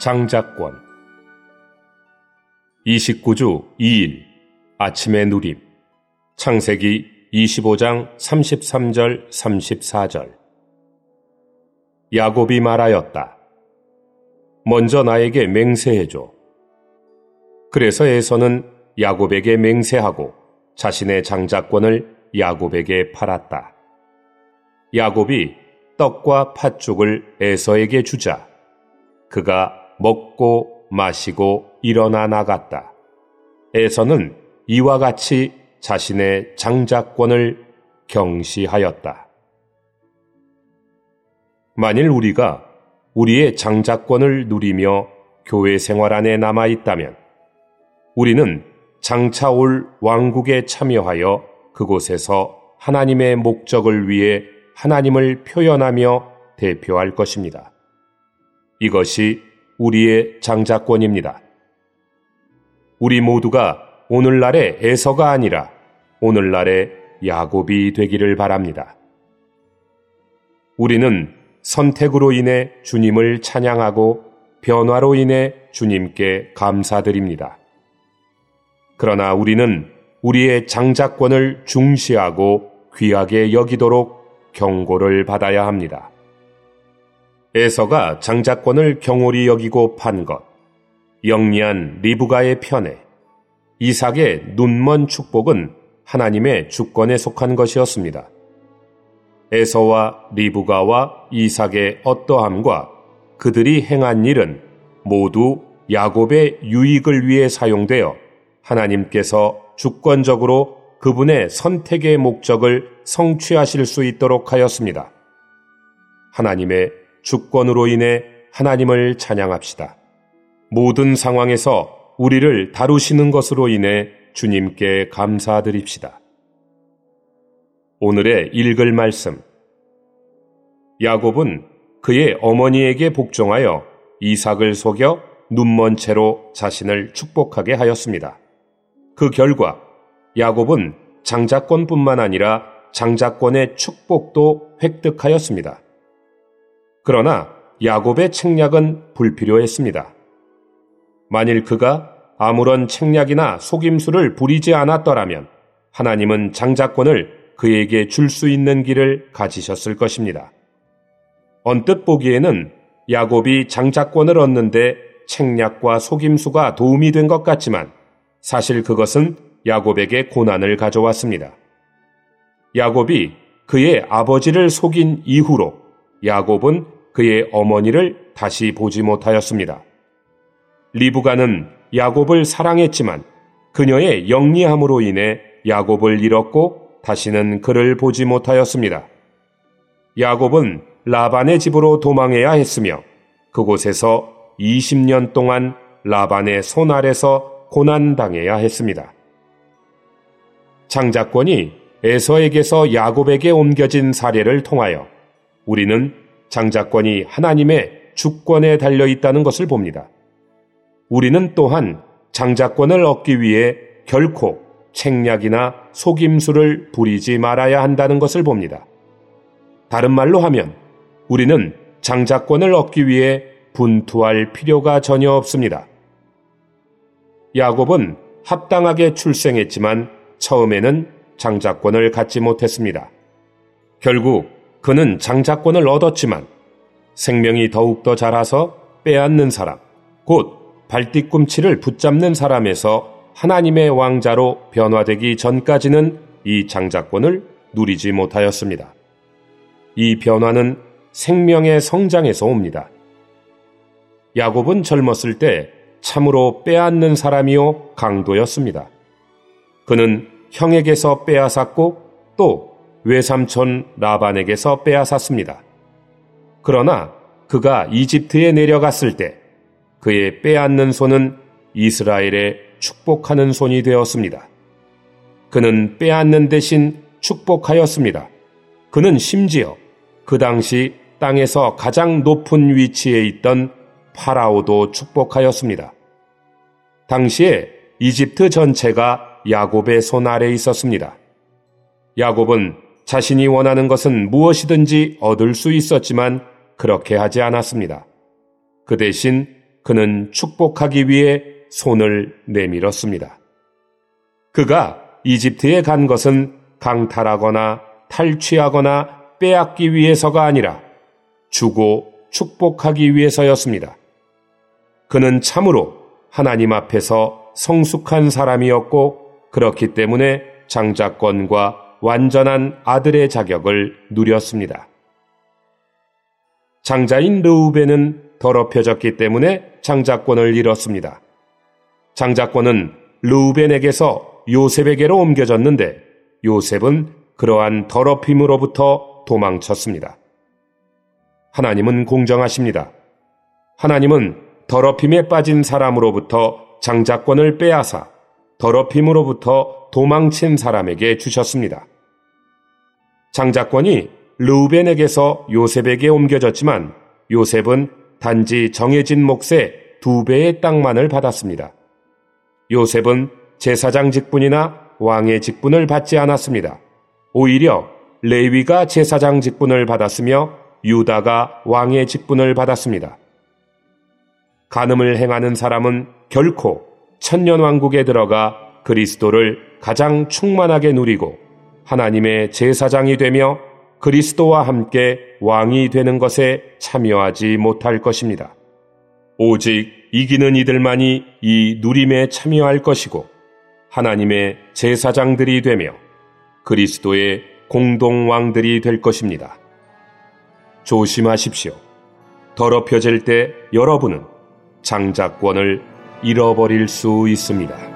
장작권 29주 2일 아침의 누림 창세기 25장 33절 34절 야곱이 말하였다. 먼저 나에게 맹세해줘. 그래서 에서는 야곱에게 맹세하고 자신의 장자권을 야곱에게 팔았다. 야곱이 떡과 팥죽을 에서에게 주자 그가 먹고 마시고 일어나 나갔다. 에서는 이와 같이 자신의 장자권을 경시하였다. 만일 우리가 우리의 장자권을 누리며 교회 생활 안에 남아 있다면 우리는 장차 올 왕국에 참여하여 그곳에서 하나님의 목적을 위해 하나님을 표현하며 대표할 것입니다. 이것이 우리의 장자권입니다. 우리 모두가 오늘날의 에서가 아니라 오늘날의 야곱이 되기를 바랍니다. 우리는 선택으로 인해 주님을 찬양하고 변화로 인해 주님께 감사드립니다. 그러나 우리는 우리의 장자권을 중시하고 귀하게 여기도록 경고를 받아야 합니다. 에서가 장자권을 경홀히 여기고 판 것, 영리한 리브가의 편에 이삭의 눈먼 축복은 하나님의 주권에 속한 것이었습니다. 에서와 리브가와 이삭의 어떠함과 그들이 행한 일은 모두 야곱의 유익을 위해 사용되어 하나님께서 주권적으로 그분의 선택의 목적을 성취하실 수 있도록 하였습니다. 하나님의 주권으로 인해 하나님을 찬양합시다. 모든 상황에서 우리를 다루시는 것으로 인해 주님께 감사드립시다. 오늘의 읽을 말씀. 야곱은 그의 어머니에게 복종하여 이삭을 속여 눈먼 채로 자신을 축복하게 하였습니다. 그 결과 야곱은 장자권뿐만 아니라 장자권의 축복도 획득하였습니다. 그러나 야곱의 책략은 불필요했습니다. 만일 그가 아무런 책략이나 속임수를 부리지 않았더라면 하나님은 장자권을 그에게 줄 수 있는 길을 가지셨을 것입니다. 언뜻 보기에는 야곱이 장자권을 얻는데 책략과 속임수가 도움이 된 것 같지만 사실 그것은 야곱에게 고난을 가져왔습니다. 야곱이 그의 아버지를 속인 이후로 야곱은 그의 어머니를 다시 보지 못하였습니다. 리브가는 야곱을 사랑했지만 그녀의 영리함으로 인해 야곱을 잃었고 다시는 그를 보지 못하였습니다. 야곱은 라반의 집으로 도망해야 했으며 그곳에서 20년 동안 라반의 손 아래서 고난당해야 했습니다. 장자권이 에서에게서 야곱에게 옮겨진 사례를 통하여 우리는 장자권이 하나님의 주권에 달려 있다는 것을 봅니다. 우리는 또한 장자권을 얻기 위해 결코 책략이나 속임수를 부리지 말아야 한다는 것을 봅니다. 다른 말로 하면 우리는 장자권을 얻기 위해 분투할 필요가 전혀 없습니다. 야곱은 합당하게 출생했지만 처음에는 장자권을 갖지 못했습니다. 결국 그는 장자권을 얻었지만 생명이 더욱더 자라서 빼앗는 사람, 곧 발뒤꿈치를 붙잡는 사람에서 하나님의 왕자로 변화되기 전까지는 이 장자권을 누리지 못하였습니다. 이 변화는 생명의 성장에서 옵니다. 야곱은 젊었을 때 참으로 빼앗는 사람이요 강도였습니다. 그는 형에게서 빼앗았고 또 외삼촌 라반에게서 빼앗았습니다. 그러나 그가 이집트에 내려갔을 때 그의 빼앗는 손은 이스라엘의 축복하는 손이 되었습니다. 그는 빼앗는 대신 축복하였습니다. 그는 심지어 그 당시 땅에서 가장 높은 위치에 있던 파라오도 축복하였습니다. 당시에 이집트 전체가 야곱의 손 아래 있었습니다. 야곱은 자신이 원하는 것은 무엇이든지 얻을 수 있었지만 그렇게 하지 않았습니다. 그 대신 그는 축복하기 위해 손을 내밀었습니다. 그가 이집트에 간 것은 강탈하거나 탈취하거나 빼앗기 위해서가 아니라 주고 축복하기 위해서였습니다. 그는 참으로 하나님 앞에서 성숙한 사람이었고 그렇기 때문에 장자권과 완전한 아들의 자격을 누렸습니다. 장자인 르우벤은 더럽혀졌기 때문에 장자권을 잃었습니다. 장자권은 르우벤에게서 요셉에게로 옮겨졌는데 요셉은 그러한 더럽힘으로부터 도망쳤습니다. 하나님은 공정하십니다. 하나님은 더럽힘에 빠진 사람으로부터 장자권을 빼앗아 더럽힘으로부터 도망친 사람에게 주셨습니다. 장자권이 르우벤에게서 요셉에게 옮겨졌지만 요셉은 단지 정해진 몫의 두 배의 땅만을 받았습니다. 요셉은 제사장 직분이나 왕의 직분을 받지 않았습니다. 오히려 레위가 제사장 직분을 받았으며 유다가 왕의 직분을 받았습니다. 간음을 행하는 사람은 결코 천년왕국에 들어가 그리스도를 가장 충만하게 누리고 하나님의 제사장이 되며 그리스도와 함께 왕이 되는 것에 참여하지 못할 것입니다. 오직 이기는 이들만이 이 누림에 참여할 것이고 하나님의 제사장들이 되며 그리스도의 공동왕들이 될 것입니다. 조심하십시오. 더럽혀질 때 여러분은 장자권을 잃어버릴 수 있습니다.